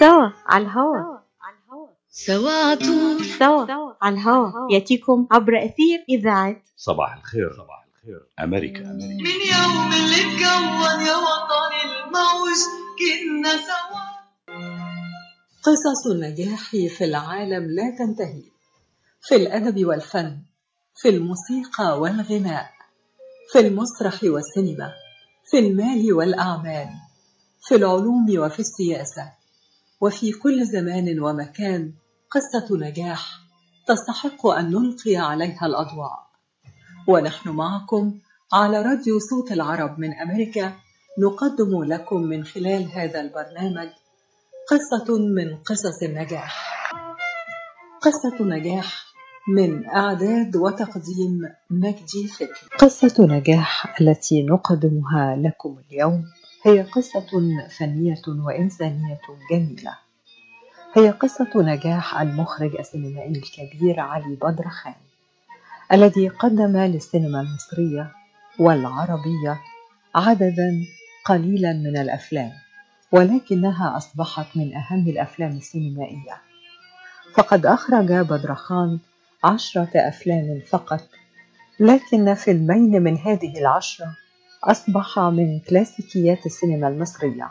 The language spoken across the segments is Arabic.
سوا على الهوا. سوا عطول سوا على الهوا. يأتيكم عبر أثير إذاعة. صباح الخير. صباح الخير أمريكا. أمريكا من يوم اللي اتكون يا وطن الموج كنا سوا. قصص النجاح في العالم لا تنتهي. في الأدب والفن في الموسيقى والغناء في المسرح والسينما في المال والأعمال في العلوم وفي السياسة. وفي كل زمان ومكان قصة نجاح تستحق أن نلقي عليها الأضواء. ونحن معكم على راديو صوت العرب من أمريكا نقدم لكم من خلال هذا البرنامج قصة من قصص النجاح. قصة نجاح من إعداد وتقديم مجدي فكري. قصة نجاح التي نقدمها لكم اليوم هي قصة فنية وإنسانية جميلة. هي قصة نجاح المخرج السينمائي الكبير علي بدر خان الذي قدم للسينما المصرية والعربية عددا قليلا من الأفلام ولكنها أصبحت من أهم الأفلام السينمائية. فقد أخرج بدرخان عشرة أفلام فقط لكن فيلمين من هذه العشرة اصبحا من كلاسيكيات السينما المصرية.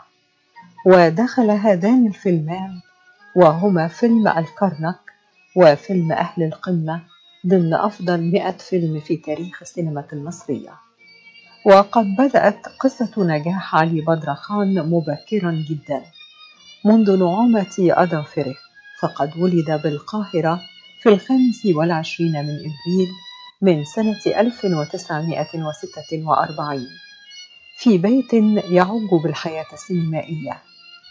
ودخل هذان الفيلمان وهما فيلم الكرنك وفيلم أهل القمة ضمن أفضل مئة فيلم في تاريخ السينما المصرية. وقد بدأت قصة نجاح علي بدر خان مبكرا جدا. منذ نعومة أظافره فقد ولد بالقاهرة في الخامس والعشرين من إبريل من سنة 1946 في بيت يعج بالحياة السينمائية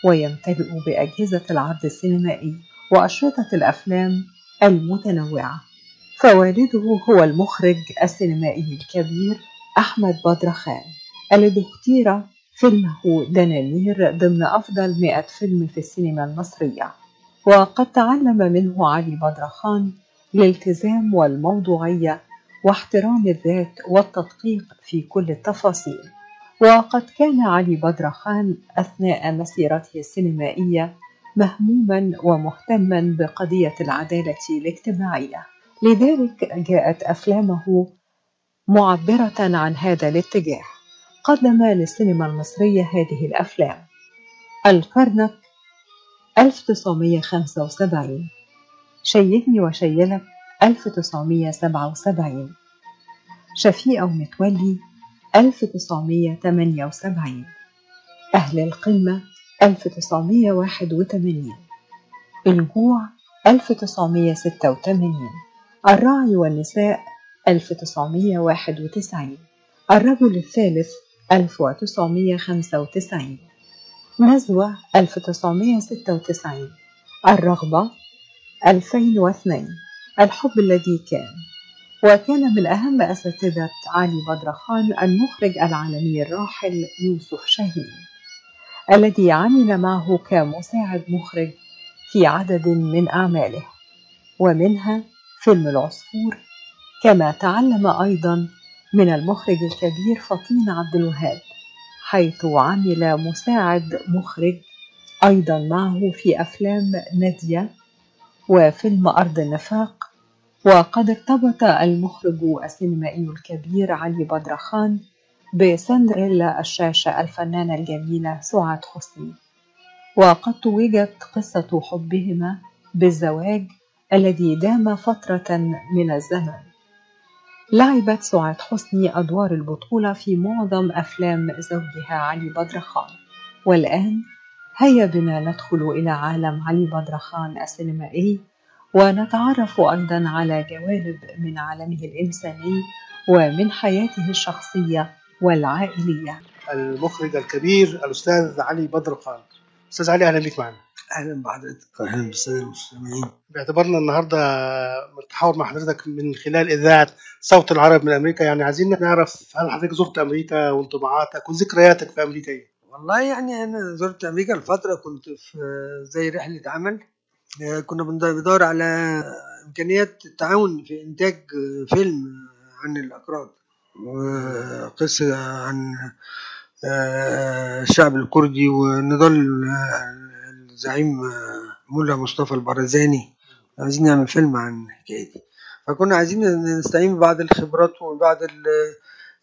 ويمتلئ بأجهزة العرض السينمائي وأشرطة الأفلام المتنوعة. فوالده هو المخرج السينمائي الكبير أحمد بدر خان الذي اختير فيلمه دنانير ضمن أفضل مئة فيلم في السينما المصرية. وقد تعلم منه علي بدر خان الالتزام والموضوعية واحترام الذات والتدقيق في كل التفاصيل. وقد كان علي بدر خان أثناء مسيرته السينمائية مهموما ومهتما بقضية العدالة الاجتماعية. لذلك جاءت أفلامه معبرة عن هذا الاتجاه. قدم للسينما المصرية هذه الأفلام. الكرنك 1975 شيهني وشيلك 1977 شفيقة ومتولي 1978 أهل القمة 1981 الجوع 1986 الراعي والنساء 1991 الرجل الثالث 1995 نزوة 1996 الرغبة 2002 الحب الذي كان وكان من أهم أساتذة علي بدر خان المخرج العالمي الراحل يوسف شاهين الذي عمل معه كمساعد مخرج في عدد من أعماله ومنها فيلم العصفور كما تعلم أيضا من المخرج الكبير فطين عبد الوهاب حيث عمل مساعد مخرج أيضا معه في أفلام نادية وفيلم أرض النفاق وقد ارتبط المخرج السينمائي الكبير علي بدر خان بسندريلا الشاشة الفنانة الجميلة سعاد حسني. وقد توجت قصة حبهما بالزواج الذي دام فترة من الزمن. لعبت سعاد حسني أدوار البطولة في معظم أفلام زوجها علي بدر خان. والآن هيا بنا ندخل إلى عالم علي بدر خان السينمائي ونتعرف أيضا على جوانب من عالمه الإنساني ومن حياته الشخصية والعائلية. المخرج الكبير الأستاذ علي بدر خان أستاذ علي أهلا بك معنا. أهلا بحضرتك. أهلا بالساده المستمعين. باعتبارنا النهاردة متحاور مع حضرتك من خلال إذاعة صوت العرب من أمريكا. يعني عايزين نعرف هل حضرتك زرت أمريكا وانطباعاتك وذكرياتك في أمريكا إيه؟ والله يعني أنا زرت أمريكا لفترة. كنت في زي رحلة عمل. كنا بندور على إمكانيات التعاون في إنتاج فيلم عن الأكراد وقصة عن آه، الشعب الكردي ونضال الزعيم آه، ملا مصطفى البرزاني عايزين نعمل فيلم عن الحكاية دي. فكنا عايزين نستعين ببعض الخبرات وبعض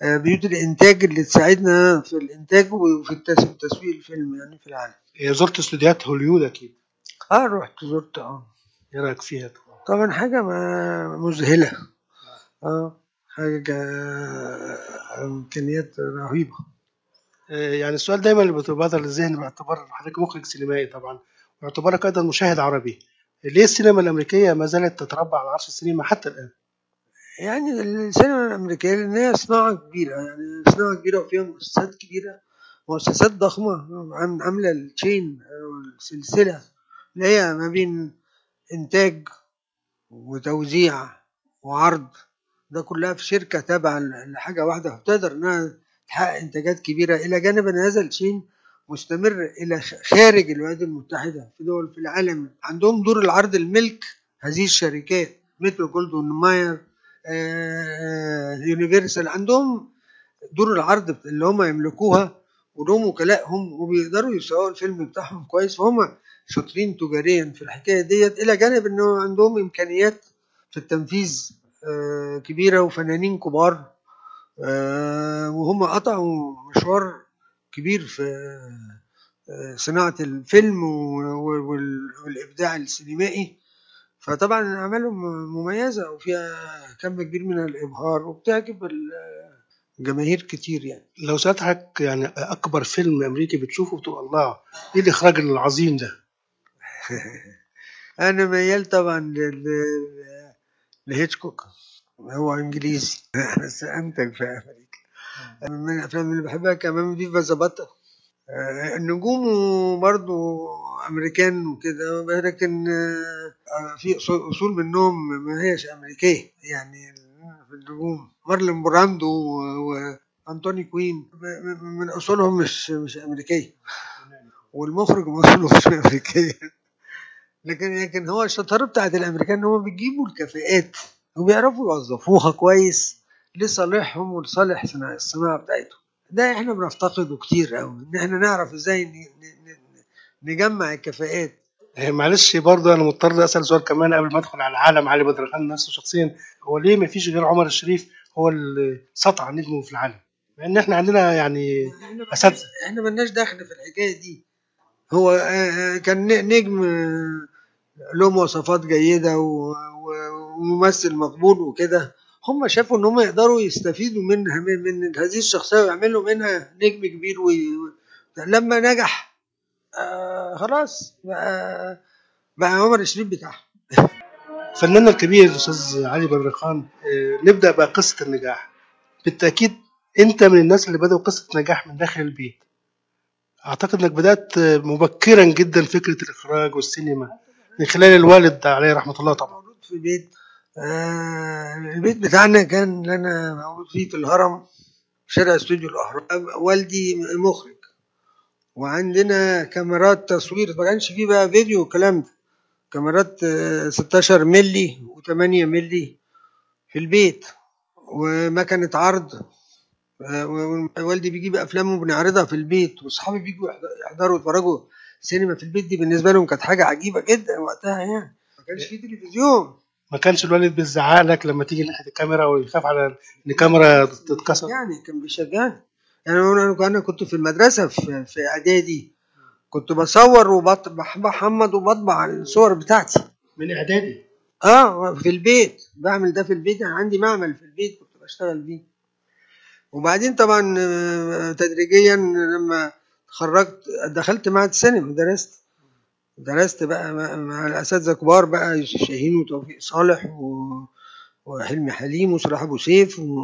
آه، بيوت الإنتاج اللي تساعدنا في الإنتاج وفي تسويق الفيلم يعني في العالم. زرت استوديوهات هوليوود أكيد. آه رحت زرت آه. إيه رأيك فيها؟ طبعا حاجة ما مذهلة. آه حاجة إمكانيات رهيبة. آه، يعني السؤال دايما اللي بيتبادر للذهن باعتبار حضرتك مخرج سينمائي طبعا باعتبارك أيضا مشاهد عربي. ليه السينما الأمريكية ما زالت تتربع على عرش السينما حتى الآن؟ يعني السينما الأمريكية لأن هي صناعة كبيرة يعني صناعة كبيرة وفيها مؤسسات كبيرة مؤسسات ضخمة عام- عاملة التشين أو السلسلة. اللي هي ما بين إنتاج وتوزيع وعرض ده كلها في شركة تابعة لحاجة واحدة. فتقدر إنها تحقق إنتاجات كبيرة. إلى جانب أن هذا التشين مستمر إلى خارج الولايات المتحدة في دول في العالم. عندهم دور العرض الملك هذه الشركات مترو جولدون ماير آه، يونيفرسال. عندهم دور العرض اللي هم يملكوها ولهم وكلائهم وبيقدروا يسوقوا الفيلم بتاعهم كويس فهم شاطرين تجاريا في الحكاية ديت إلى جانب انه عندهم إمكانيات في التنفيذ آه، كبيرة وفنانين كبار آه، وهم قطعوا مشوار كبير في آه، صناعة الفيلم والإبداع السينمائي. فطبعا أعمالهم مميزة وفيها كم كبير من الإبهار وبتعجب الجماهير كتير يعني. لو سألت حضرتك يعني أكبر فيلم أمريكي بتشوفه بتقول الله إيه الاخراج العظيم ده؟ أنا ميال طبعا لهيتشكوك. هو إنجليزي. بس أنتج في أمريكا. من الأفلام اللي بحبها كمان فيفا زاباتا آه، نجومه برضو أمريكان وكده لكن آه، في أصول منهم ما هيش أمريكية. يعني في النجوم. مارلون براندو وانتوني كوين. من أصولهم مش مش أمريكية. والمخرج من أصوله مش أمريكية. لكن لكن هو الشطارة بتاعت الأمريكان إن هم بيجيبوا الكفاءات وبيعرفوا يوظفوها كويس لصالحهم ولصالح الصناعة بتاعتهم. ده إحنا بنفتقده كتير قوي إن إحنا نعرف إزاي نجمع الكفاءات معلش برضه أنا مضطر أسأل سؤال كمان قبل ما أدخل على عالم علي بدر خان نفسه شخصيا. هو ليه ما فيش غير عمر الشريف هو اللي سطع نجمه في العالم؟ مع ان إحنا عندنا يعني اساتذه إحنا ملناش دخل في الحكاية دي. هو آه، آه، كان نجم آه، له مواصفات جيدة و- و- وممثل مقبول وكده. هم شافوا إن هم يقدروا يستفيدوا منها من, من هذه الشخصية ويعملوا منها نجم كبير وي... لما نجح آه خلاص. بقى بقى عمر الشريف بتاعهم فناننا الكبير الاستاذ علي بدر خان آه، نبدأ بقى قصة النجاح. بالتأكيد أنت من الناس اللي بدأوا قصة نجاح من داخل البيت. أعتقد إنك بدأت مبكرا جدا فكرة الإخراج والسينما من خلال الوالد عليه رحمة الله طبعا. مولود في بيت آه البيت بتاعنا كان أنا مولود فيه في الهرم شارع استوديو الأهرام. والدي مخرج. وعندنا كاميرات تصوير. ما كانش فيه بقى فيديو والكلام ده كاميرات آه، 16 ملي و8 ملي في البيت. ومكنة عرض. آه، والدي بيجيب أفلامه وبنعرضها في البيت. واصحابي بيجوا يحض- يحضروا يتفرجوا سينما في البيت دي بالنسبة لهم كانت حاجة عجيبة جدا وقتها يعني. ما كانش فيه تلفزيون. ما كانش الوالد بيزعق لك لما تيجي ناحية الكاميرا ويخاف على إن الكاميرا تتكسر؟ يعني كان بيشجعني يعني أنا أنا كنت في المدرسة في, في إعدادي. كنت بصور وبحمض وبطبع الصور بتاعتي. من إعدادي؟ آه في البيت. بعمل ده في البيت. يعني عندي معمل في البيت كنت بشتغل بيه. وبعدين طبعا آه، تدريجيا لما اتخرجت دخلت معهد السينما درست. درست بقى مع- الأساتذة كبار بقى يوسف شاهين وتوفيق صالح و... وحلمي حليم وصلاح أبو سيف و...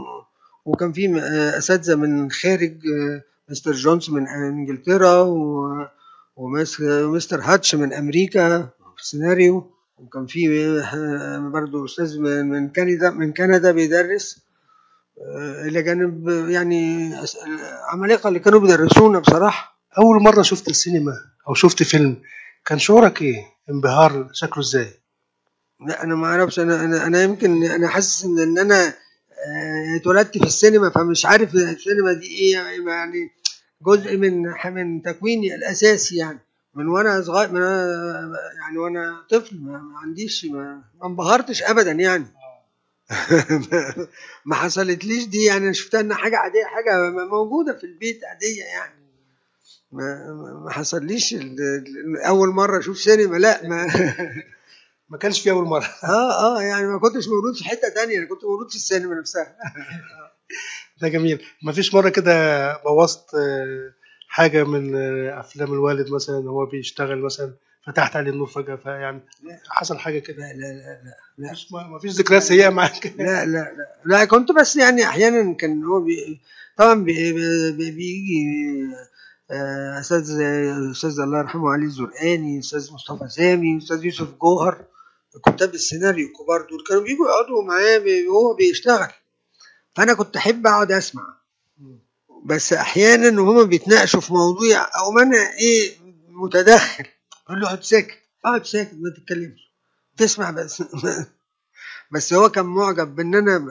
وكان في آه، أساتذة من خارج آه، مستر جونز من إنجلترا ومستر هاتش من أمريكا في السيناريو وكان في آه، برضو أستاذ من كندا من كندا بيدرس إلى جانب يعني العمالقه اللي كانوا بيدرسونا بصراحة. أول مرة شفت السينما أو شفت فيلم كان شعورك إيه؟ انبهار شكله إزاي؟ لا أنا ما أعرفش. أنا أنا أنا يمكن أنا حاسس ان إن أنا اتولدت في السينما فمش عارف السينما دي إيه يعني جزء من من تكويني الأساسي يعني. من وأنا صغير من أنا يعني وأنا طفل ما عنديش ما, ما انبهرتش ابدا يعني. ما حصلتليش دي يعني أنا شفتها إنها حاجة عادية حاجة موجودة في البيت عادية يعني. ما ما حصليش أول مرة أشوف سينما لا ما ما كانش في أول مرة. آه آه يعني ما كنتش مولود في حتة تانية أنا كنت مولود في السينما نفسها. ده جميل. ما فيش مرة كده بوظت آه، حاجة من آه، أفلام الوالد مثلا هو بيشتغل مثلا فتحت عليه النور فجأة فيعني حصل حاجة كده؟ لا لا لا لا مفيش- ما فيش ذكريات سيئة معاك؟ لا لا لا لا. كنت بس يعني أحيانا كان هو بي طبعا بي بي بيجي آه، أستاذ أستاذ الله يرحمه علي الزرقاني أستاذ مصطفى سامي أستاذ يوسف جوهر. كتاب السيناريو الكبار دول كانوا بيجوا يقعدوا معاه بي- وهو بيشتغل. فأنا كنت أحب أقعد أسمع. بس أحيانا وهما بيتناقشوا في موضوع أو أنا إيه متدخل. أقول له اقعد ساكت. اقعد ساكت ما تتكلمش. تسمع بس. بس هو كان معجب بإن أنا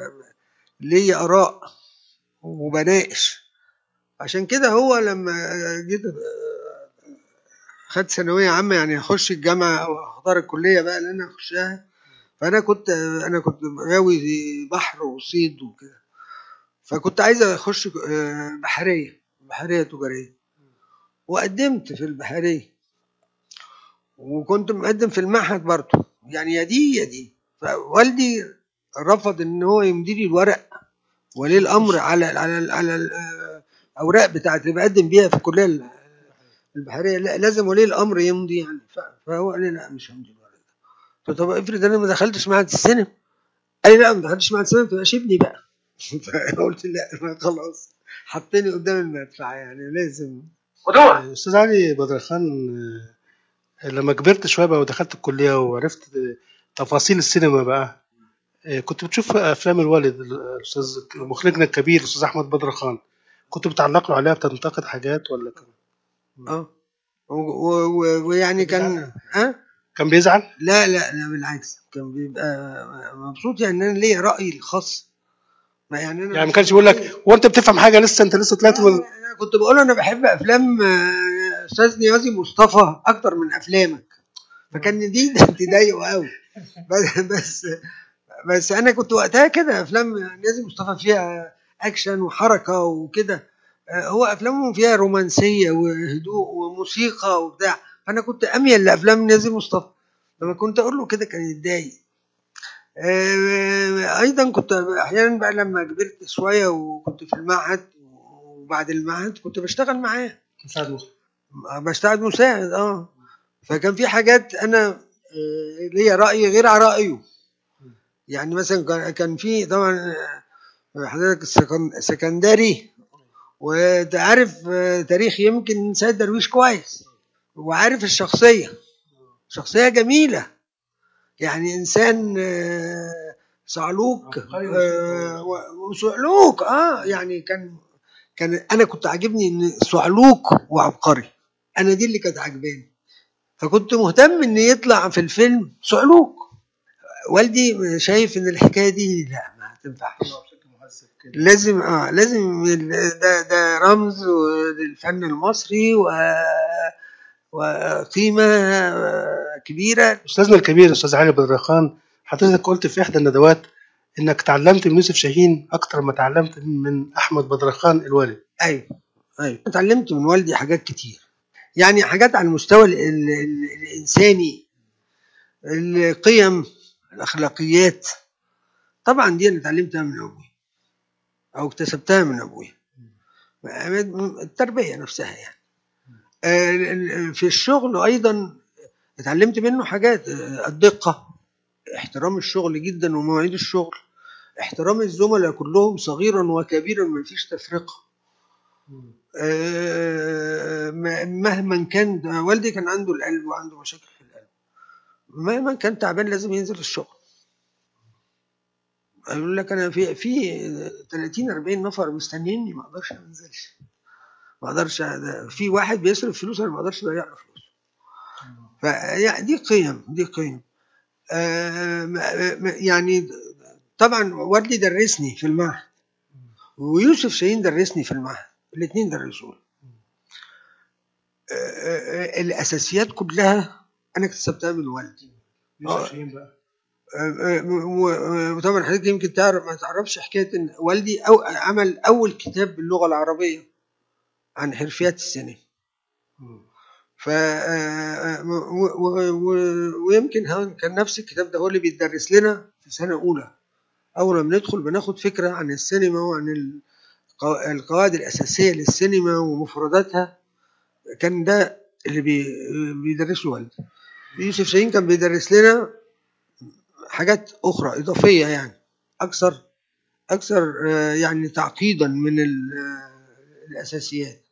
ليا آراء وبناقش. عشان كده هو لما جيت خدت ثانوية عامة يعني اخش الجامعة أو اختار الكلية بقى اللي أنا اخشها فأنا كنت أنا كنت غاوي بحر وصيد وكده. فكنت عايز أخش آه، بحرية بحرية تجارية. وقدمت في البحرية. وكنت مقدم في المعهد برضه. يعني يا دي يا دي. فوالدي رفض إن هو يمضي لي الورق. ولي الأمر على على على الأوراق بتاعت اللي بقدم بيها في الكلية. ال- البحرية لا لازم ولي الأمر يمضي يعني. فهو قال لي لا مش همضي الورق قلت طب افرض أنا ما دخلتش معهد السينما. قال لي لا ما دخلتش معهد السينما تبقى ابني بقى. فقلت لا خلاص. حطني قدام المدفع يعني لازم. أستاذ علي بدر خان آه، لما كبرت شوية بقى ودخلت الكلية وعرفت تفاصيل السينما بقى آه، كنت بتشوف أفلام الوالد الأستاذ مخرجنا الكبير الأستاذ أحمد بدر خان. كنت بتعلق له عليها؟ بتنتقد حاجات ولا كان؟ آه. ويعني كان ها؟ كان بيزعل؟ لا لا لا بالعكس. كان بيبقى مبسوط يعني إن أنا ليا رايي الخاص ما يعني أنا يعني ما كانش بيقول لك وأنت بتفهم حاجة لسه أنت لسه طلعت من أنا كنت بقول أنا بحب أفلام آه، أستاذ نيازي مصطفى أكتر من أفلامك. فكان دي تضايقه قوي بس بس أنا كنت وقتها كده أفلام نيازي مصطفى فيها أكشن وحركة وكده. هو أفلامه فيها رومانسية وهدوء وموسيقى وبتاع. فأنا كنت أميل لأفلام نيازي مصطفى. لما كنت أقول له كده كان يتضايق. آه، أيضا كنت أحيانا بقى لما كبرت شوية وكنت في المعهد وبعد المعهد كنت بشتغل معاه. مساعد. بشتغل مساعد آه. فكان في حاجات أنا آه، ليا رأي غير على رأيه. يعني مثلا كان- في طبعا آه، حضرتك السكن- سكندري وانت عارف آه، تاريخ يمكن سيد درويش كويس وعارف الشخصية. شخصية جميلة. يعني إنسان آه، صعلوك آه، وصعلوك آه يعني كان كان أنا كنت عاجبني إن صعلوك وعبقري. أنا دي اللي كانت عاجباني. فكنت مهتم إن يطلع في الفيلم صعلوك. والدي شايف إن الحكاية دي لا ما تنفعش. لازم آه لازم ال- ده ده رمز للفن المصري و وقيمه كبيرة. أستاذنا الكبير أستاذ علي بدر خان حضرتك قلت في إحدى الندوات إنك تعلمت من يوسف شاهين أكتر ما تعلمت من أحمد بدر خان الوالد. أيوه أيوه. اتعلمت من والدي حاجات كتير. يعني حاجات على المستوى ال ال ال الإنساني. القيم الأخلاقيات. طبعا دي أنا اتعلمتها من أبوي. أو اكتسبتها من أبوي. التربية نفسها يعني. آه، في الشغل أيضا اتعلمت منه حاجات آه، الدقة احترام الشغل جدا ومواعيد الشغل احترام الزملاء كلهم صغيرا وكبيرا ما فيش تفرقة. آه، مهما كان والدي كان عنده القلب وعنده مشاكل في القلب. مهما كان تعبان لازم ينزل الشغل. يقول لك أنا في في 30 40 نفر مستنيني ما أقدرش أنزلش. ما أقدرش في واحد بيصرف فلوس أنا ما أقدرش أضيع له فلوس. فيعني دي قيم دي قيم. آه، يعني طبعا والدي درسني في المعهد. ويوسف شاهين درسني في المعهد. الاثنين درسوني آه، آه، الأساسيات كلها أنا اكتسبتها من والدي. يوسف شاهين بقى. وطبعا حضرتك يمكن تعرف ما تعرفش حكاية إن والدي أو عمل أول كتاب باللغة العربية عن حرفيات السينما ف ويمكن كان نفس الكتاب ده هو اللي بيدرس لنا في سنة أولى. أول ما ندخل بناخد فكرة عن السينما وعن القوا- القواعد الأساسية للسينما ومفرداتها. كان ده اللي بي بيدرسه والدي. يوسف شاهين كان بيدرس لنا حاجات أخرى إضافية يعني. أكثر أكثر آه، يعني تعقيدا من آه، الأساسيات.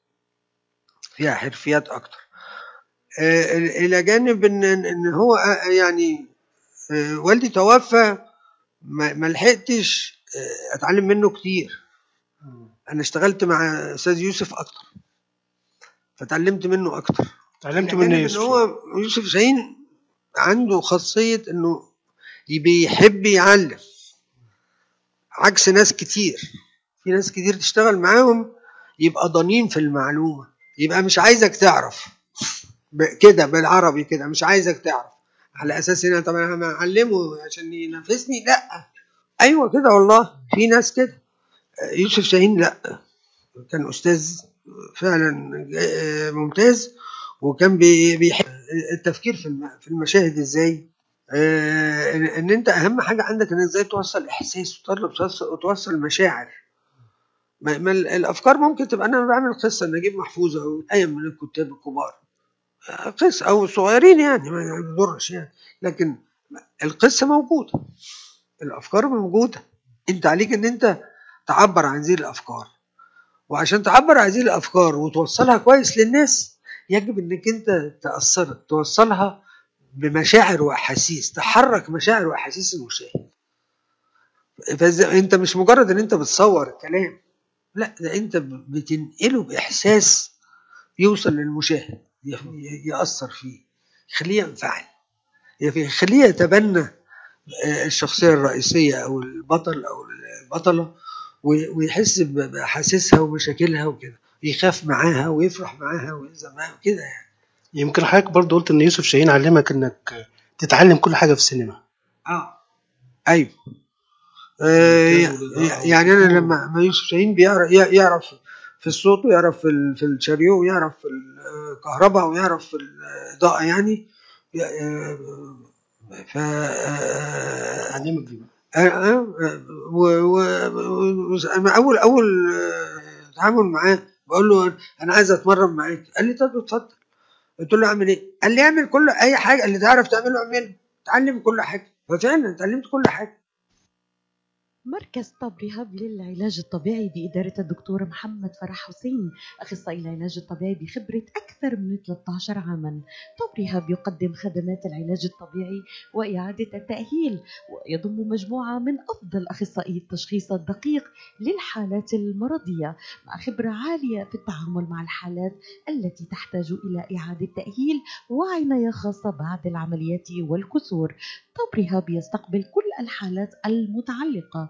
فيها حرفيات أكتر. آه، إلى جانب إن إن هو يعني والدي توفى ما لحقتش أتعلم منه كتير. أنا اشتغلت مع أستاذ يوسف أكتر. فتعلمت منه أكتر. اتعلمت من يوسف هو يوسف شاهين عنده خاصية إنه بيحب يعلم. عكس ناس كتير. في ناس كتير تشتغل معاهم يبقى ضنين في المعلومة. يبقى مش عايزك تعرف. كده بالعربي كده مش عايزك تعرف. على أساس إن طب أنا هعلمه عشان ينافسني؟ لأ. أيوه كده والله. في ناس كده. يوسف شاهين لأ. كان أستاذ فعلا ممتاز. وكان بي- بيحب التفكير في المشاهد إزاي؟ آه، ان أنت أهم حاجة عندك ان إزاي توصل إحساس وتوصل مشاعر. ما ما ال- الأفكار ممكن تبقى أنا بعمل قصة نجيب محفوظ أو أي من الكتاب الكبار. آه، قصة أو صغيرين يعني ما يضرش يعني. لكن القصة موجودة. الأفكار موجودة. أنت عليك إن أنت تعبر عن هذه الأفكار. وعشان تعبر عن هذه الأفكار وتوصلها كويس للناس يجب إنك أنت تاثر توصلها بمشاعر وأحاسيس تحرك مشاعر وأحاسيس المشاهد. فانت مش مجرد إن أنت بتصور الكلام لا ده أنت بتنقله بإحساس يوصل للمشاهد يأثر فيه يخليه ينفعل. يخليه يتبنى آه، الشخصية الرئيسية أو البطل أو البطلة وي- ويحس بأحاسيسها ومشاكلها وكده يخاف معاها ويفرح معاها ويحزن معاها وكده يعني. يمكن حضرتك برضه قلت إن يوسف شاهين علمك إنك تتعلم كل حاجة في السينما. آه أيوه. آه يعني أنا لما ما يوسف شاهين بيعرف يعرف في الصوت ويعرف في في الشاريو ويعرف في الكهرباء ويعرف في الإضاءة يعني. آه، ف آه، علمك دي بقى. آه، آه، و- و- و- أنا اول أول آه، تعامل معاه بقول له أنا عايز أتمرن معاك. قال لي طب اتفضل. قلت له اعمل إيه؟ قال لي اعمل كل اي حاجة اللي تعرف تعمله اعمله. اتعلم كل حاجة. ففعلا اتعلمت كل حاجة. مركز طب رهاب للعلاج الطبيعي بإدارة الدكتور محمد فرح حسين أخصائي العلاج الطبيعي بخبرة أكثر من 13 عاما. طب رهاب يقدم خدمات العلاج الطبيعي وإعادة التأهيل ويضم مجموعة من أفضل أخصائي التشخيص الدقيق للحالات المرضية مع خبرة عالية في التعامل مع الحالات التي تحتاج إلى إعادة تأهيل وعناية خاصة بعد العمليات والكسور. طب رهاب يستقبل كل الحالات المتعلقة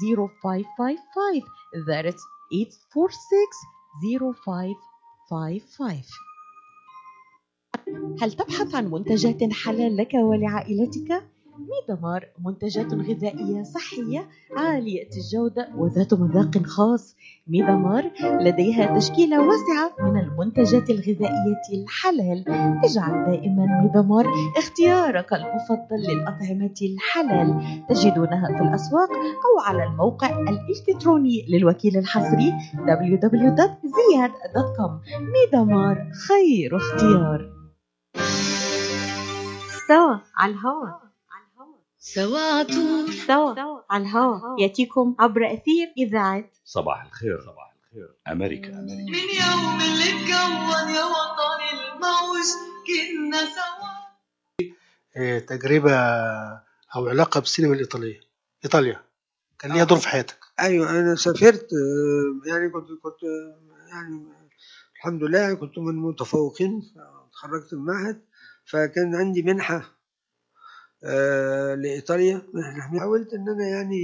0555 that is 846 0555 هل تبحث عن منتجات حلال لك ولعائلتك؟ ميدمار منتجات غذائية صحية عالية الجودة وذات مذاق خاص. ميدمار لديها تشكيلة واسعة من المنتجات الغذائية الحلال. اجعل دائما ميدمار اختيارك المفضل للأطعمة الحلال. تجدونها في الأسواق أو على الموقع الإلكتروني للوكيل الحصري www.ziyad.com ميدمار خير اختيار. سوا على الهواء سوا عطول سوا على الهواء يأتيكم عبر أثير إذاعة صباح الخير. صباح الخير. أمريكا أمريكا. من يوم اللي اتكون يا وطني الموج كنا سوا. آه، تجربة أو علاقة بالسينما الإيطالية. إيطاليا. كان ليها دور في حياتك. أيوه أنا سافرت آه، يعني كنت كنت آه، يعني الحمد لله كنت من المتفوقين اتخرجت من المعهد فكان عندي منحة لإيطاليا. حاولت إن أنا يعني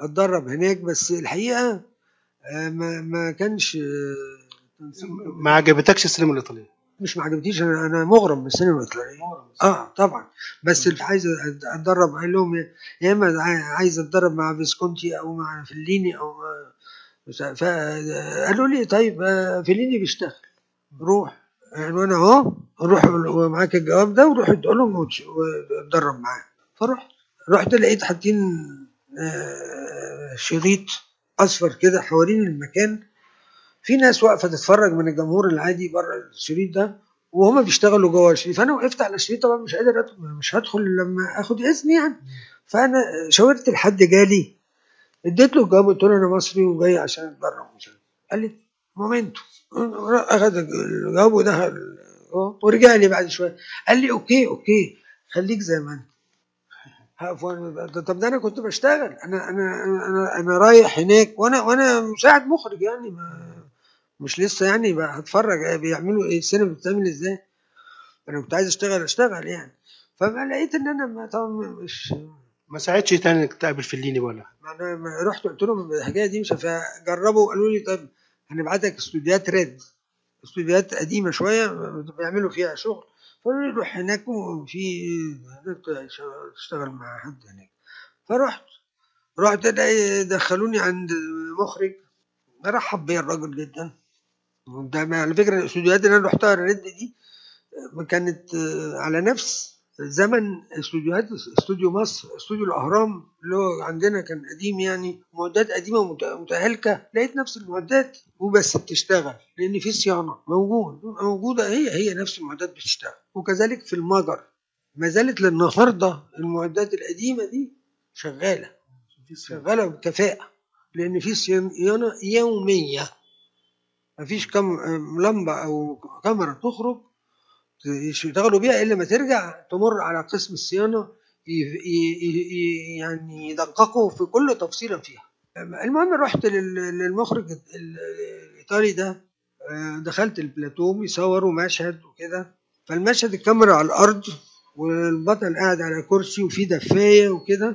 آه، أتدرب هناك بس الحقيقة آه، ما ما كانش آه، ما عجبتكش السينما الإيطالية؟ مش ما عجبتنيش أنا أنا مغرم بالسينما الإيطالية. آه طبعا. بس اللي عايز أتدرب قال لهم يا- إما عاي- عايز أتدرب مع فيسكونتي أو مع فيليني أو مع فقالوا لي طيب آه، فيليني بيشتغل. روح. وأنا اهو. روح ومعاك الجواب ده وروح ادوا لهم واتدرب معاه فرحت رحت لقيت حاطين آه، شريط أصفر كده حوالين المكان. في ناس واقفة تتفرج من الجمهور العادي بره الشريط ده وهما بيشتغلوا جوه الشريط. فأنا وقفت على الشريط طبعا مش قادر أدخل مش هدخل لما آخد إذن يعني. فأنا شاورت لحد جالي. اديت له الجواب قلت له أنا مصري وجاي عشان عارف. قال لي مومنتو اخد الجواب ودخل ورجع لي بعد شوية. قال لي okay okay. خليك زي ما أنت. طب ده أنا كنت بشتغل. أنا أنا أنا أنا رايح هناك وأنا وأنا مساعد مخرج يعني. ما مش لسه يعني هتفرج. بيعملوا إيه؟ السينما بتتعمل إزاي؟ أنا كنت عايز أشتغل أشتغل يعني. فما لقيت إن أنا ما- طبعا مش ما ساعدش تاني إنك تقابل فيليني ولا؟ ما أنا رحت قلت لهم الحكاية دي. مش فجربوا قالوا لي طب هنبعتك استوديوهات ريد استوديوهات قديمة شوية بيعملوا فيها شغل. فقالوا لي روح هناك وفي هناك تشتغل مع حد هناك. فرحت رحت دخلوني عند مخرج. رحب بيا الراجل جدا. ده على فكرة الاستوديوهات اللي أنا رحتها الريد دي كانت على نفس زمن استوديوهات استوديو مصر استوديو الأهرام اللي هو عندنا كان قديم يعني معدات قديمة متهالكة لقيت نفس المعدات وبس بتشتغل لأن في صيانة موجود موجودة هي هي نفس المعدات بتشتغل. وكذلك في المجر ما زالت للنهاردة المعدات القديمة دي شغالة شغالة بكفاءة لأن في صيانة يومية مفيش كم لمبة أو كاميرا تخرج يشتغلوا بيها إلا ما ترجع تمر على قسم الصيانة يعني يدققوا في كل تفصيله فيها. المهم رحت لل- للمخرج ال- الإيطالي ده دخلت البلاتو بيصوروا مشهد وكده. فالمشهد الكاميرا على الأرض والبطل قاعد على كرسي وفي دفاية وكده.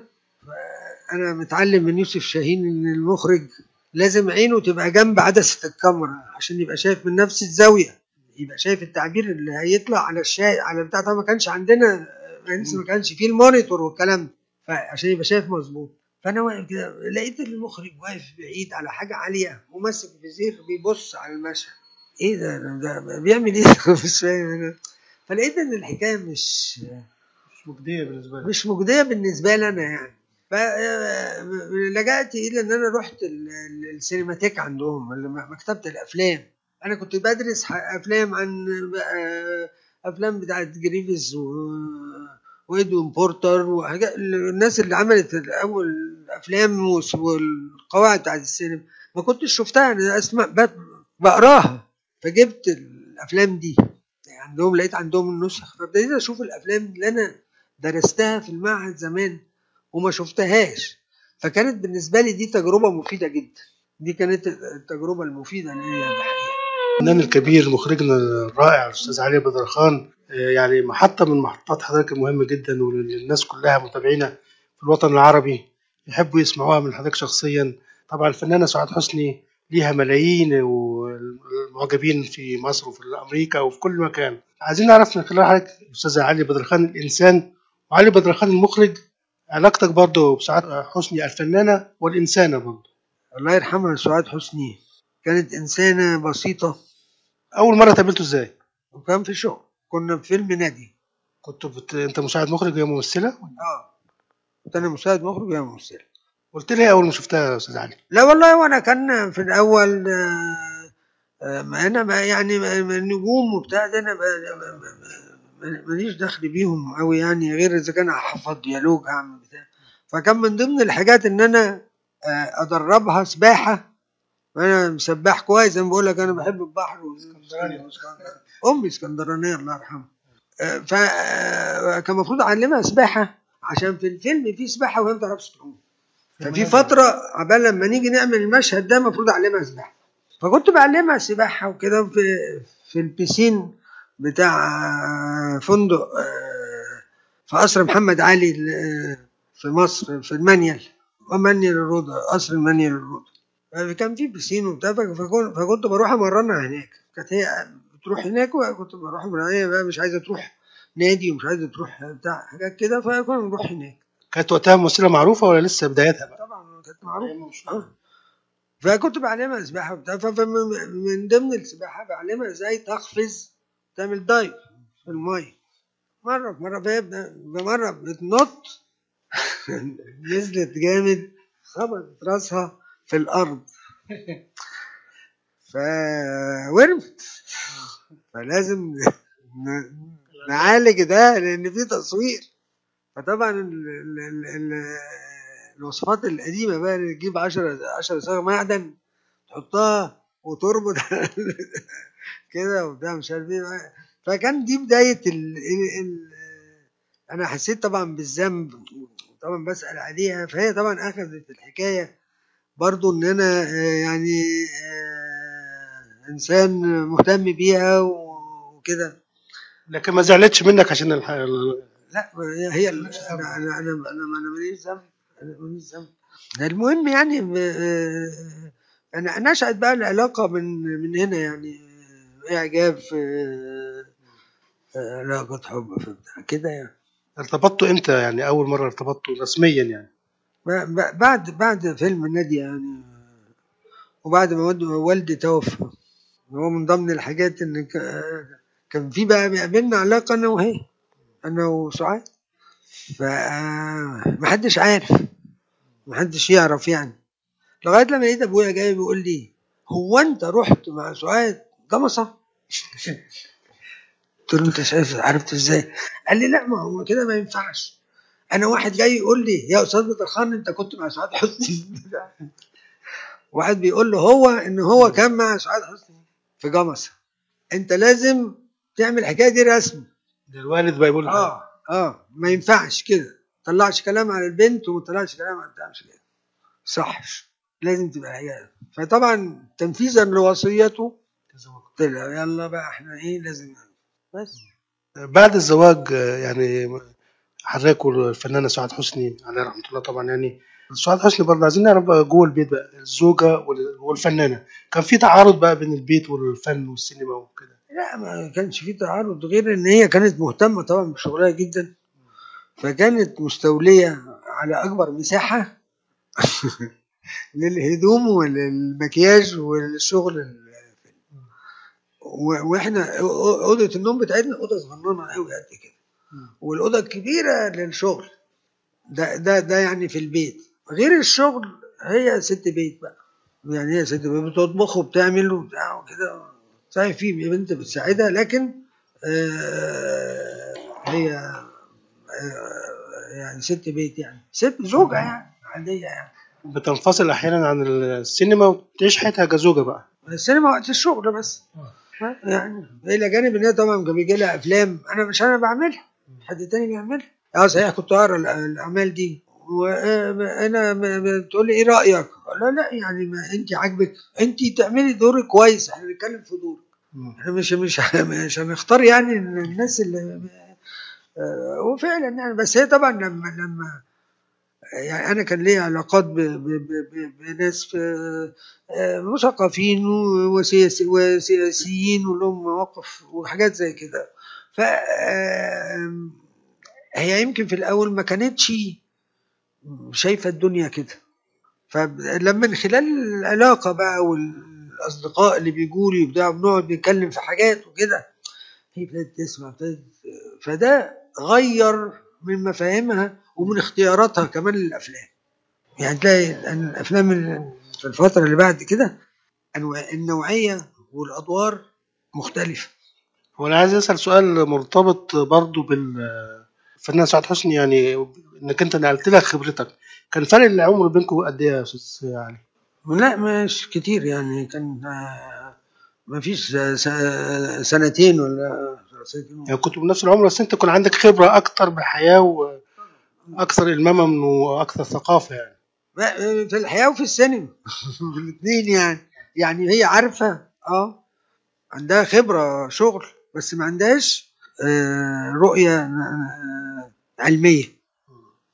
أنا متعلم من يوسف شاهين إن المخرج لازم عينه تبقى جنب عدسة الكاميرا عشان يبقى شايف من نفس الزاوية. يبقى شايف التعبير اللي هيطلع على الشاي على بتاع طبعا ما كانش عندنا لسه ما كانش فيه ال monitor والكلام ده فعشان يبقى شايف مظبوط. فأنا واقف كده لقيت المخرج واقف بعيد على حاجة عالية وماسك viseur بيبص على المشهد. إيه ده؟ ده, بيعمل إيه؟ مش فاهم. فلقيت إن الحكاية مش مش مجدية بالنسبة لك مش مجدية بالنسبة لي أنا يعني. فلجأت إلى إن أنا رحت ال- ال- السينماتيك عندهم مكتبة الأفلام. أنا كنت بدرس أفلام عن بقى أفلام بتاعت جريفيس و وإدوين بورتر وحاجات الناس اللي عملت اول أفلام والس- والقواعد بتاعت السينما ما كنتش شفتها. أنا أسمع بقراها فجبت الأفلام دي. عندهم لقيت عندهم النسخ فابتديت أشوف الأفلام اللي أنا درستها في المعهد زمان وما شفتهاش. فكانت بالنسبة لي دي تجربة مفيدة جدا. دي كانت التجربة المفيدة ليا. الحقيقة الفنان الكبير مخرجنا الرائع الأستاذ علي بدر خان آه، يعني محطه من محطات حضرتك المهمة جدا والناس كلها متابعينا في الوطن العربي يحبوا يسمعوها من حضرتك شخصيا. طبعا الفنانة سعاد حسني ليها ملايين والمعجبين في مصر وفي أمريكا وفي كل مكان. عايزين نعرف من خلال حضرتك الاستاذ علي بدر خان الإنسان وعلي بدر خان المخرج علاقتك برضه بسعاد حسني الفنانة والإنسانة برضه. الله يرحمها سعاد حسني كانت إنسانة بسيطة أول مرة قابلته إزاي؟ وكان في شغل كنا في فيلم نادي. كنت بت... أنت مساعد مخرج وهي ممثلة؟ آه. كنت أنا مساعد مخرج وهي ممثلة. قلت لي أول ما شفتها يا أستاذ علي. لا والله وأنا كان في الأول آه، آه، ما أنا ما يعني النجوم وبتاع ده أنا ما- ما- ما- ما- ماليش دخل بيهم قوي يعني غير إذا كان هحفظ ديالوج هعمل بتاع. فكان من ضمن الحاجات إن أنا آه، أدربها سباحة. أنا مسباح كويس ما بقول لك أنا بحب البحر والإسكندراني. أمي إسكندرانية الله يرحمها. فكان المفروض أعلمها سباحة عشان في الفيلم في سباحة وهي ما بتعرفش تعوم. ففي فترة عبال لما نيجي نعمل المشهد ده المفروض أعلمها سباحة. فكنت بعلمها سباحة وكده في في البسين بتاع فندق آه، في قصر محمد علي في مصر في المانيال. ومانيال الروضه قصر المانيال الروضه كان في بسين وبتاع فكنت, فكنت بروح أمرنها هناك. كانت هي بتروح هناك وكنت بروح هي بقى مش عايزة تروح نادي ومش عايزة تروح بتاع حاجات كده فكنا بنروح هناك. كانت وقتها ممثله معروفة ولا لسه بدايتها بقى؟ طبعا كانت معروفة. آه. فكنت بعلمها سباحه وبتاع فمن ضمن السباحة بعلمها إزاي تقفز تعمل دايف في المية. مره مرة فهي مره بتنط. نزلت جامد خبطت راسها. في الأرض. فورمت فلازم نعالج ده لأن في تصوير. فطبعا ال ال ال ال الوصفات القديمة بقى اللي تجيب 10 10 صاغ معدن تحطها وتربط كده وبتاع مش عارف إيه. فكان دي بداية ال ال ال أنا حسيت طبعا بالذنب طبعا بسأل عليها. فهي طبعا أخذت الحكاية. برضو إن أنا آه، يعني آه، إنسان مهتم بيها وكده. لكن ما زعلتش منك عشان الح... لا هي أنا أنا أنا أنا ماليش ذنب أنا ماليش ذنب. المهم يعني آه، أنا نشأت بقى العلاقة من من هنا يعني إعجاب في علاقة حب في بتاع كده يعني. ارتبطتوا إمتى يعني؟ أول مرة ارتبطتوا رسميا يعني؟ بعد بعد فيلم النادي يعني وبعد ما والد- والدي توفى. هو من ضمن الحاجات إن كان في بقى بيقابلنا علاقة أنا وهي أنا وسعاد. فمحدش عارف محدش يعرف يعني. لغاية لما لقيت أبويا جاي بيقول لي هو أنت رحت مع سعاد جمصة؟ قلت له أنت شايف عرفت إزاي؟ قال لي لا ما هو كده ما ينفعش. أنا واحد جاي يقول لي يا أستاذ بدر خان أنت كنت مع سعاد حسني؟ واحد بيقول له هو إن هو كان مع سعاد حسني في جمصة. أنت لازم تعمل الحكاية دي رسمي ده الوالد بقى يقول آه آه ما ينفعش كده. طلعش كلام على البنت وما طلعش كلام على مش كده. صحش لازم تبقى هي. فطبعا تنفيذا لوصيته. طلع يلا بقى إحنا إيه لازم. بس. بعد الزواج يعني حضرتك والفنانه سعاد حسني عليها رحمة الله طبعا يعني. سعاد حسني برضه عايزين نعرف بقى جوه البيت بقى الزوجة وال- والفنانة. كان في تعارض بقى بين البيت والفن والسينما وكده؟ لا ما كانش في تعارض غير إن هي كانت مهتمة طبعا بشغلها جدا. فكانت مستولية على أكبر مساحة للهدوم وللمكياج وللشغل وإحنا أوضة النوم بتاعتنا أوضة صغننة قوي قد كده. والأوضة الكبيرة للشغل. ده ده ده يعني في البيت. غير الشغل هي ست بيت بقى. يعني هي ست بيت بتطبخ وبتعمل وبتاع وكده. صحيح في بنت بتساعدها لكن آه هي آه يعني ست بيت يعني. ست زوجة يعني عادية يعني. بتنفصل أحيانا عن السينما وتعيش حياتها كزوجة بقى. السينما وقت الشغل بس. يعني إلى جانب إن هي طبعا بيجي لها أفلام. أنا مش أنا بعملها. حد تاني بيعملها؟ آه صحيح كنت أقرأ ال- الأعمال دي. وأنا بتقول لي إيه رأيك؟ لا لا يعني ما انت عاجبك. انت تعملي دورك كويس إحنا بنتكلم في دورك. إحنا مش مش مش هنختار يعني الناس اللي آه، وفعلا يعني. بس هي طبعا لما لما يعني أنا كان لي علاقات بناس في آه، مثقفين وسياسي وسياسيين ولهم مواقف وحاجات زي كده. ف هي يمكن في الأول ما كانتش شايفة الدنيا كده. فلما من خلال العلاقة بقى والأصدقاء اللي بيجوا لي وبتاع بنقعد نتكلم في حاجات وكده هي ابتدت تسمع ابتدت فده غير من مفاهيمها ومن اختياراتها كمان للأفلام. يعني تلاقي الأفلام ال- في الفترة اللي بعد كده النوعية والأدوار مختلفة. وأنا عايز أسأل سؤال مرتبط برضو بالفنان سعاد حسني يعني إنك أنت نقلت لها خبرتك كان فرق العمر بينكم قد إيه يا أستاذ علي؟ لا مش كتير يعني كان ما فيش سنتين ولا دراستي يعني كنتوا بنفس العمر بس أنت كان عندك خبرة أكتر بالحياة وأكثر الماما وأكثر ثقافة يعني. في الحياة وفي السينما. الاثنين يعني. يعني هي عارفة آه عندها خبرة شغل. بس ما عندهاش آه، رؤية آه، علمية.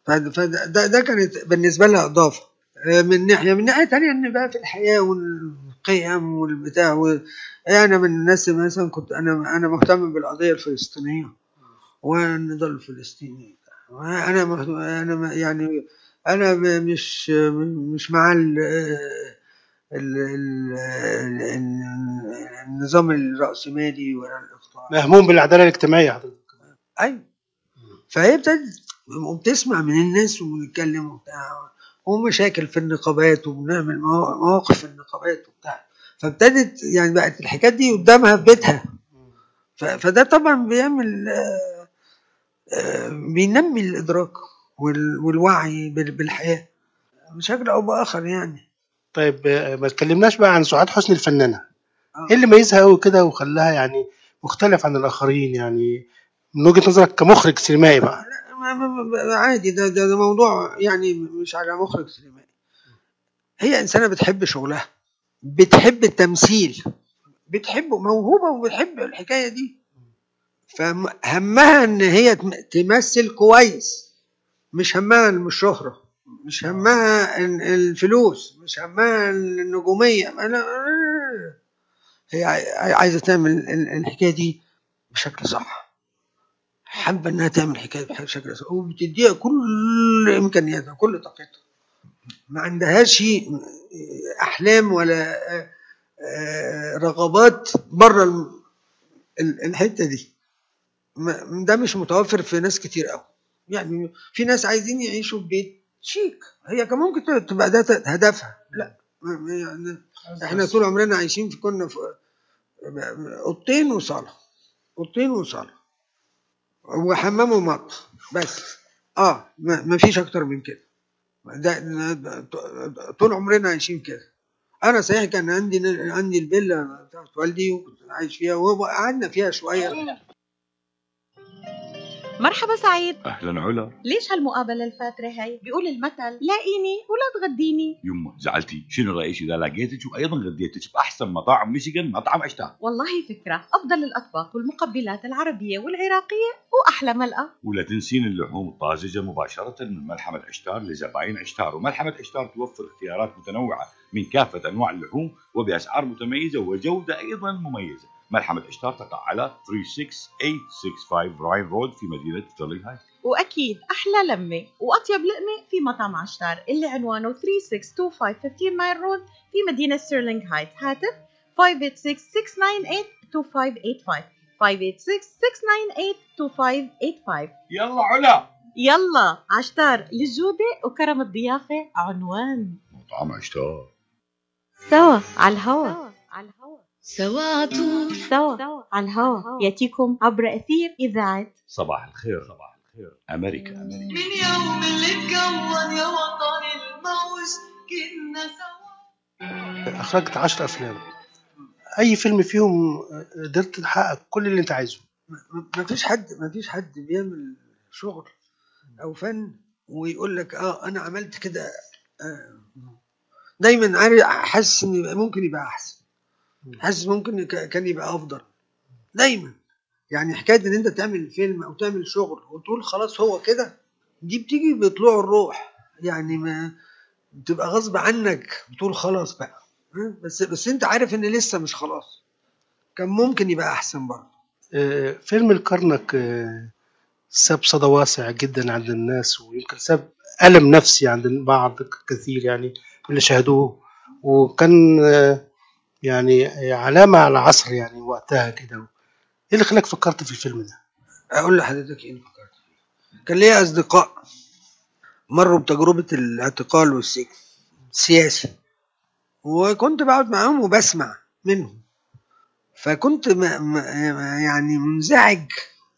فده ده, كانت بالنسبة لها إضافة. من ناحية من ناحية تانية إن بقى في الحياة والقيم والبتاع و... أنا من الناس مثلا كنت أنا أنا مهتم بالقضية الفلسطينية والنضال الفلسطيني. أنا أنا يعني أنا مش مش مع ال ال ال ال- النظام الرأسمالي ولا مهموم بالعدالة الاجتماعية. حضرتك أيوه. فهي ابتدت وبتسمع من الناس وبنتكلم وبتاع. ومشاكل في النقابات وبنعمل موا- مواقف في النقابات وبتاع. فابتدت يعني بقت الحكايات دي قدامها في بيتها. فده طبعا بيعمل آه، بينمي الإدراك وال- والوعي بال- بالحياة بشكل أو بآخر يعني. طيب آه، ما اتكلمناش بقى عن سعاد حسني الفنانة. آه. إيه اللي ميزها قوي كده وخلاها يعني مختلف عن الآخرين يعني من وجهة نظرك كمخرج سينمائي بقى. عادي ده, ده, ده موضوع يعني مش على مخرج سينمائي. هي إنسانة بتحب شغلها بتحب التمثيل بتحبه موهوبة وبتحب الحكاية دي. فهمها إن هي تم- تمثل كويس مش همها الشهره مش همها ال- الفلوس مش همها النجومية. أنا هي عاي- عايزة تعمل ال- الحكاية دي بشكل صح. حابة إنها تعمل حكاية بشكل صح وبتديها كل إمكانياتها كل طاقتها. ما عندهاش أحلام ولا رغبات بره الحتة دي. ده مش متوفر في ناس كتير قوي يعني في ناس عايزين يعيشوا في بيت شيك. هي كان ممكن تبقى ده هدفها. لا يعني إحنا طول عمرنا عايشين في كنا في اوضتين وصالة اوضتين وصالة. وحمام ومطبخ بس. آه ما فيش أكتر من كده. ده طول عمرنا عايشين كده. أنا صحيح كان عندي عندي الفيلا بتاعت والدي وكنت عايش فيها وقعدنا فيها شوية. مرحبا سعيد. أهلا علا. ليش هالمقابلة الفاترة هاي؟ بيقول المثل لاقيني ولا تغديني. يما زعلتي. شنو رأيك إذا لقيتك وأيضا غديتك بأحسن مطاعم ميشيغان مطعم عشتار والله فكرة. أفضل الأطباق والمقبلات العربية والعراقية وأحلى ملقا ولا تنسين اللحوم الطازجة مباشرة من ملحمة عشتار لزباين عشتار. وملحمة عشتار توفر اختيارات متنوعة من كافة أنواع اللحوم وبأسعار متميزة وجودة أيضا مميزة. ملحمه عشتار تقع على 36865 Ryan Road في مدينة ستيرلينغ هايت وأكيد أحلى لمة وأطيب لقمة في مطعم عشتار اللي عنوانه 3625 Mile Road في مدينة ستيرلينغ هايت هاتف 586-698-2585 586-698-2585 يلا علا. يلا عشتار للجودة وكرم الضيافة عنوان. مطعم عشتار. سوا على الهوا. على الهوا. سوا عطول سوا على الهوا يأتيكم عبر أثير إذاعة صباح الخير. صباح الخير. أمريكا. أمريكا من يوم اللي اتكون يا وطني الموج كنا سوا. أخرجت 10 أفلام. أي فيلم فيهم قدرت تحقق كل اللي أنت عايزه؟ ما فيش حد ما فيش حد بيعمل شغل أو فن ويقول لك آه أنا عملت كده. آه دايما عارف حاسس إن ممكن يبقى أحسن. حاسس ممكن كان يبقى أفضل. دايما. يعني حكاية إن أنت تعمل فيلم أو تعمل شغل وتقول خلاص هو كده دي بتيجي بطلوع الروح. يعني ما بتبقى غصب عنك بتقول خلاص بقى؟ بس بس أنت عارف إن لسه مش خلاص. كان ممكن يبقى أحسن برضه. آه، فيلم الكرنك آه، ساب صدى واسع جدا عند الناس ويمكن ساب ألم نفسي عند البعض كثير يعني اللي شاهدوه. وكان آه، يعني علامة على العصر يعني وقتها كده. إيه اللي خلاك فكرت في الفيلم ده؟ أقول لحضرتك إيه اللي فكرت فيه. كان ليا أصدقاء مروا بتجربة الاعتقال والسجن السياسي. وكنت بقعد معاهم وبسمع منهم. فكنت م... م... يعني منزعج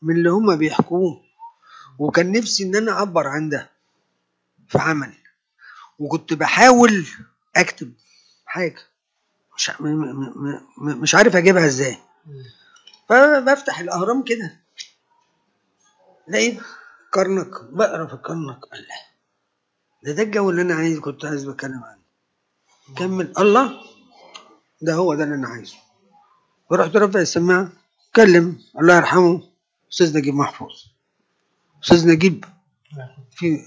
من اللي هما بيحكوه. وكان نفسي إن أنا اعبر عن ده في عملي. وكنت بحاول أكتب حاجة. مش مش عارف أجيبها إزاي. فبفتح الأهرام كده. لقيت كرنك بقرا في الكرنك الله ده ده الجو اللي أنا عايز كنت عايز بتكلم عنه. كمل. الله ده هو ده اللي أنا عايزه. ورحت رافع السماعة كلم الله يرحمه أستاذ نجيب محفوظ. أستاذ نجيب في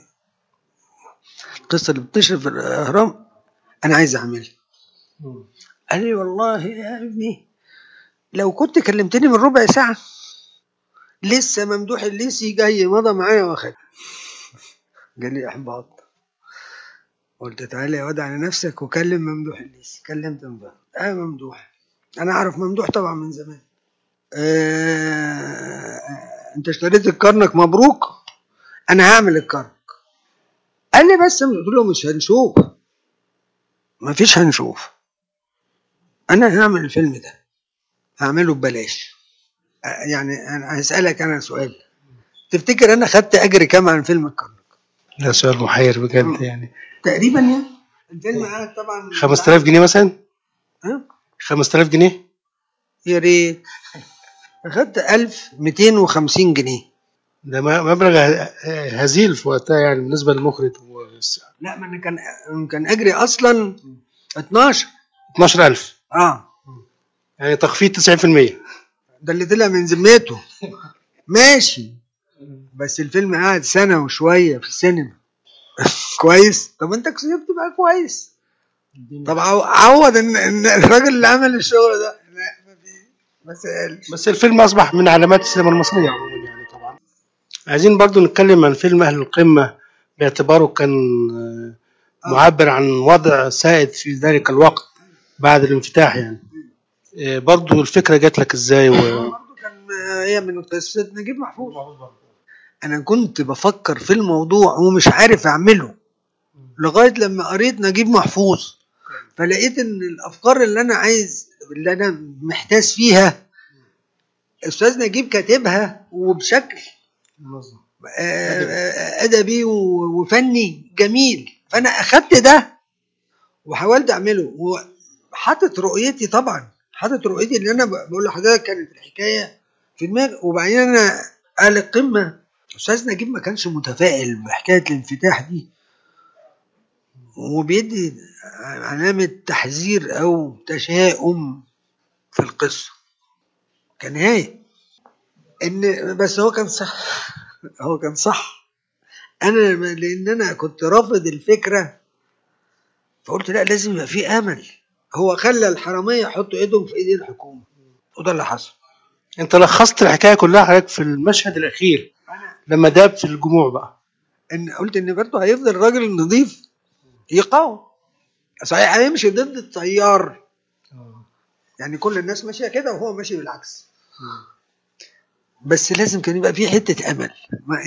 القصة اللي بتشرف في الأهرام أنا عايز أعملها. قال لي والله يا ابني لو كنت كلمتني من ربع ساعة لسه ممدوح الليسي جاي مضى معايا واخد. قال لي احباط قلت تعالى يا واد على نفسك وكلم ممدوح الليسي. كلمت ممدوح. آه ممدوح. أنا أعرف ممدوح طبعا من زمان. آه أنت اشتريت الكرنك مبروك؟ أنا هعمل الكرنك. قال لي بس قلت له مش هنشوف. مفيش هنشوف. أنا هعمل الفيلم ده. هعمله ببلاش. يعني أنا هسألك أنا سؤال. تفتكر أنا خدت أجر كام عن فيلم الكرنك؟ ده سؤال محير بجد يعني. تقريبا يعني. الفيلم قعد طبعا 5000 جنيه مثلا؟ ها؟ 5000 جنيه؟ يا ريت. اخدت 1250 جنيه. ده مبلغ هزيل في وقتها يعني بالنسبة للمخرج. و- لا ما أنا كان كان أجري أصلا 12 12000 آه. يعني تخفيض 90% ده اللي طلع من ذمته. ماشي. بس الفيلم قعد سنة وشوية في السينما. كويس. طب انت كسبت بقى كويس. طب عو- عوض ان إن الراجل اللي عمل الشغل ده. لا سألش. بس الفيلم أصبح من علامات السينما المصرية عموما يعني طبعا. عايزين برضو نتكلم عن فيلم أهل القمة. باعتباره كان آه، معبر عن وضع سائد في ذلك الوقت. بعد الانفتاح يعني. آه، برضو الفكرة جات لك إزاي و... برضه كان هي من قصه نجيب محفوظ. أنا كنت بفكر في الموضوع ومش عارف أعمله لغاية لما قريت نجيب محفوظ. فلقيت إن الأفكار اللي أنا عايز اللي أنا محتاس فيها أستاذ نجيب كاتبها وبشكل آه، آه، أدبي وفني جميل. فأنا أخدت ده وحاولت أعمله. وحاطط رؤيتي طبعا حاطط رؤيتي اللي أنا بقول لحضرتك كانت الحكاية في دماغي. وبعدين أنا قال القمة أستاذ نجيب ما كانش متفائل بحكاية الانفتاح دي. وبيدي علامة تحذير أو تشاؤم في القصة. كنهايه إن بس هو كان صح هو كان صح. أنا لأن أنا كنت رافض الفكرة فقلت لا لازم يبقى في أمل. هو خلى الحرامية يحطوا إيدهم في ايدين الحكومة. وده اللي حصل. أنت لخصت الحكاية كلها حضرتك في المشهد الأخير لما داب في الجموع بقى. إن قلت إن برضه هيفضل الراجل النظيف يقاوم. صحيح هيمشي ضد التيار. يعني كل الناس ماشية كده وهو ماشي بالعكس. بس لازم كان يبقى في حتة أمل.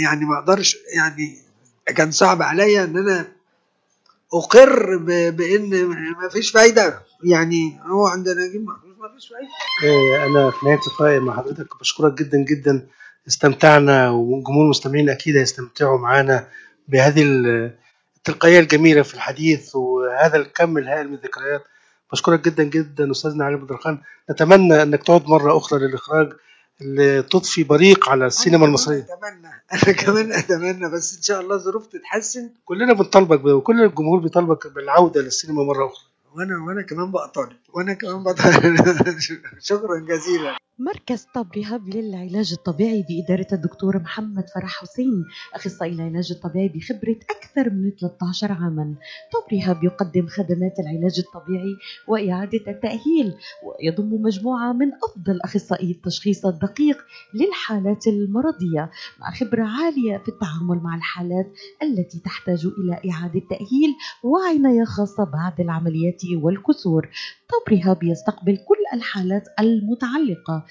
يعني ما أقدرش يعني كان صعب عليا إن أنا أقر بإن ما فيش فايدة. يعني هو عندنا نجيب محفوظ ما فيش فايدة. إيه، أنا في نهاية لقائي مع حضرتك بشكرك جدا جدا. استمتعنا وجمهور المستمعين أكيد هيستمتعوا معانا بهذه ال- التلقائية الجميلة في الحديث وهذا الكم الهائل من الذكريات. بشكرك جدا جدا أستاذنا علي بدر خان نتمنى أنك تعود مرة أخرى للإخراج. اللي تضفي بريق على السينما أنا المصرية. أتمنى. أنا كمان أتمنى. بس إن شاء الله الظروف تتحسن. كلنا بنطالبك وكل الجمهور بيطالبك بالعودة للسينما مرة أخرى. وأنا وأنا كمان بقى طالب وأنا كمان بطالب شكرا جزيلا. مركز طب رهاب للعلاج الطبيعي بإدارة الدكتور محمد فرح حسين أخصائي العلاج الطبيعي بخبرة أكثر من 13 عاما. طب رهاب يقدم خدمات العلاج الطبيعي وإعادة التأهيل ويضم مجموعة من أفضل أخصائي التشخيص الدقيق للحالات المرضية مع خبرة عالية في التعامل مع الحالات التي تحتاج إلى إعادة تأهيل وعناية خاصة بعد العمليات والكسور. طب رهاب يستقبل كل الحالات المتعلقة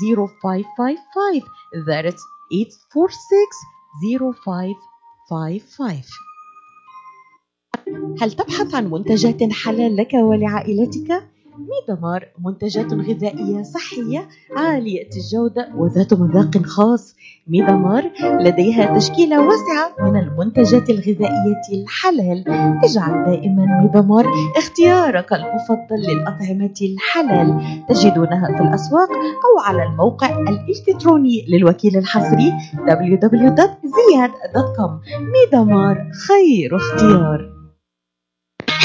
0555 That is 846 هل تبحث عن منتجات حلال لك ولعائلتك؟ ميدمار منتجات غذائية صحية عالية الجودة وذات مذاق خاص. ميدمار لديها تشكيلة واسعة من المنتجات الغذائية الحلال. اجعل دائما ميدمار اختيارك المفضل للأطعمة الحلال. تجدونها في الأسواق أو على الموقع الإلكتروني للوكيل الحصري www.ziyad.com ميدمار خير اختيار.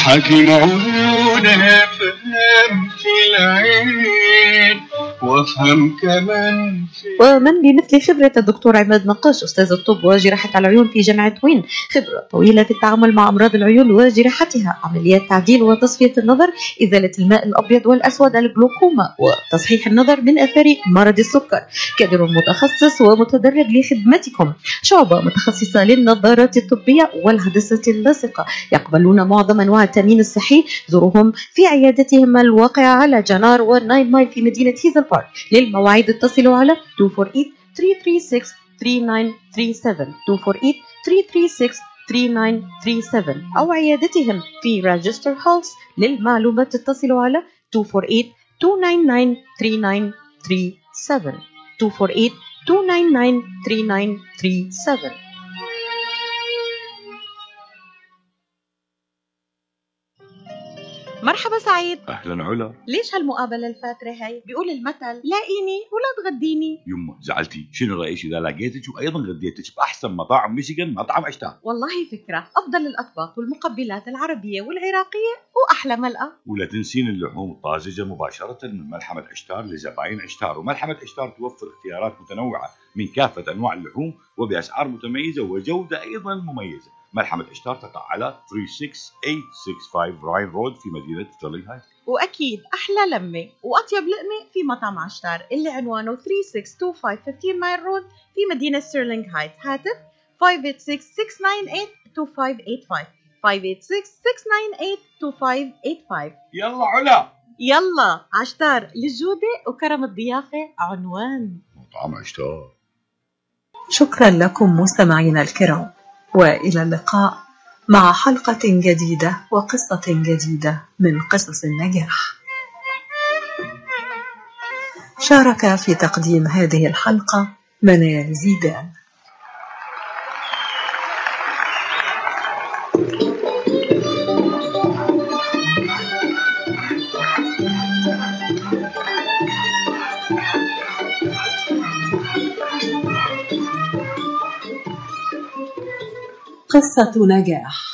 حكي عيونها فهم في العين وأفهم كمان ومن بمثل خبرة الدكتور عماد نقاش أستاذ الطب وجراحة العيون في جامعة وين؟ خبرة طويلة في التعامل مع أمراض العيون وجراحتها عمليات تعديل وتصفية النظر إزالة الماء الأبيض والأسود الجلوكوما وتصحيح النظر من أثار مرض السكر. كادر متخصص ومتدرب لخدمتكم. شعبة متخصصة للنظارات الطبية والهندسة اللاصقة. يقبلون معظم أنواع التأمين الصحي زورهم في عيادتهم الواقعة على جنار والناين مايل في مدينة هيزل بارك للمواعيد اتصلوا على 248 336 3937 248 336 3937 أو عيادتهم في راجستر هولز للمعلومات اتصلوا على 248 299 مرحبا سعيد. أهلا علا. ليش هالمقابلة الفاترة هاي؟ بيقول المثل لاقيني ولا تغديني. يما زعلتي. شنو رأيك إذا لقيتك وأيضا غديتك بأحسن مطاعم ميشيغان مطعم عشتار والله فكرة. أفضل الأطباق والمقبلات العربية والعراقية وأحلى ملقا ولا تنسين اللحوم الطازجة مباشرة من ملحمة عشتار لزباين عشتار وملحمة عشتار توفر اختيارات متنوعة من كافة أنواع اللحوم وبأسعار متميزة وجودة أيضا مميزة. ملحمه عشتار تقع على 36865 Ryan Road في مدينة ستيرلينغ هايت. وأكيد أحلى لمة وأطيب لقمة في مطعم عشتار اللي عنوانه 3625 15 Mile Road في مدينة ستيرلينغ هايت. هاتف 586-698-2585 586-698-2585 يلا علا. يلا عشتار للجودة وكرم الضيافة عنوان. مطعم عشتار شكرا لكم مستمعينا الكرام. وإلى اللقاء مع حلقة جديدة وقصة جديدة من قصص النجاح. شارك في تقديم هذه الحلقة منال زيدان. قصة نجاح.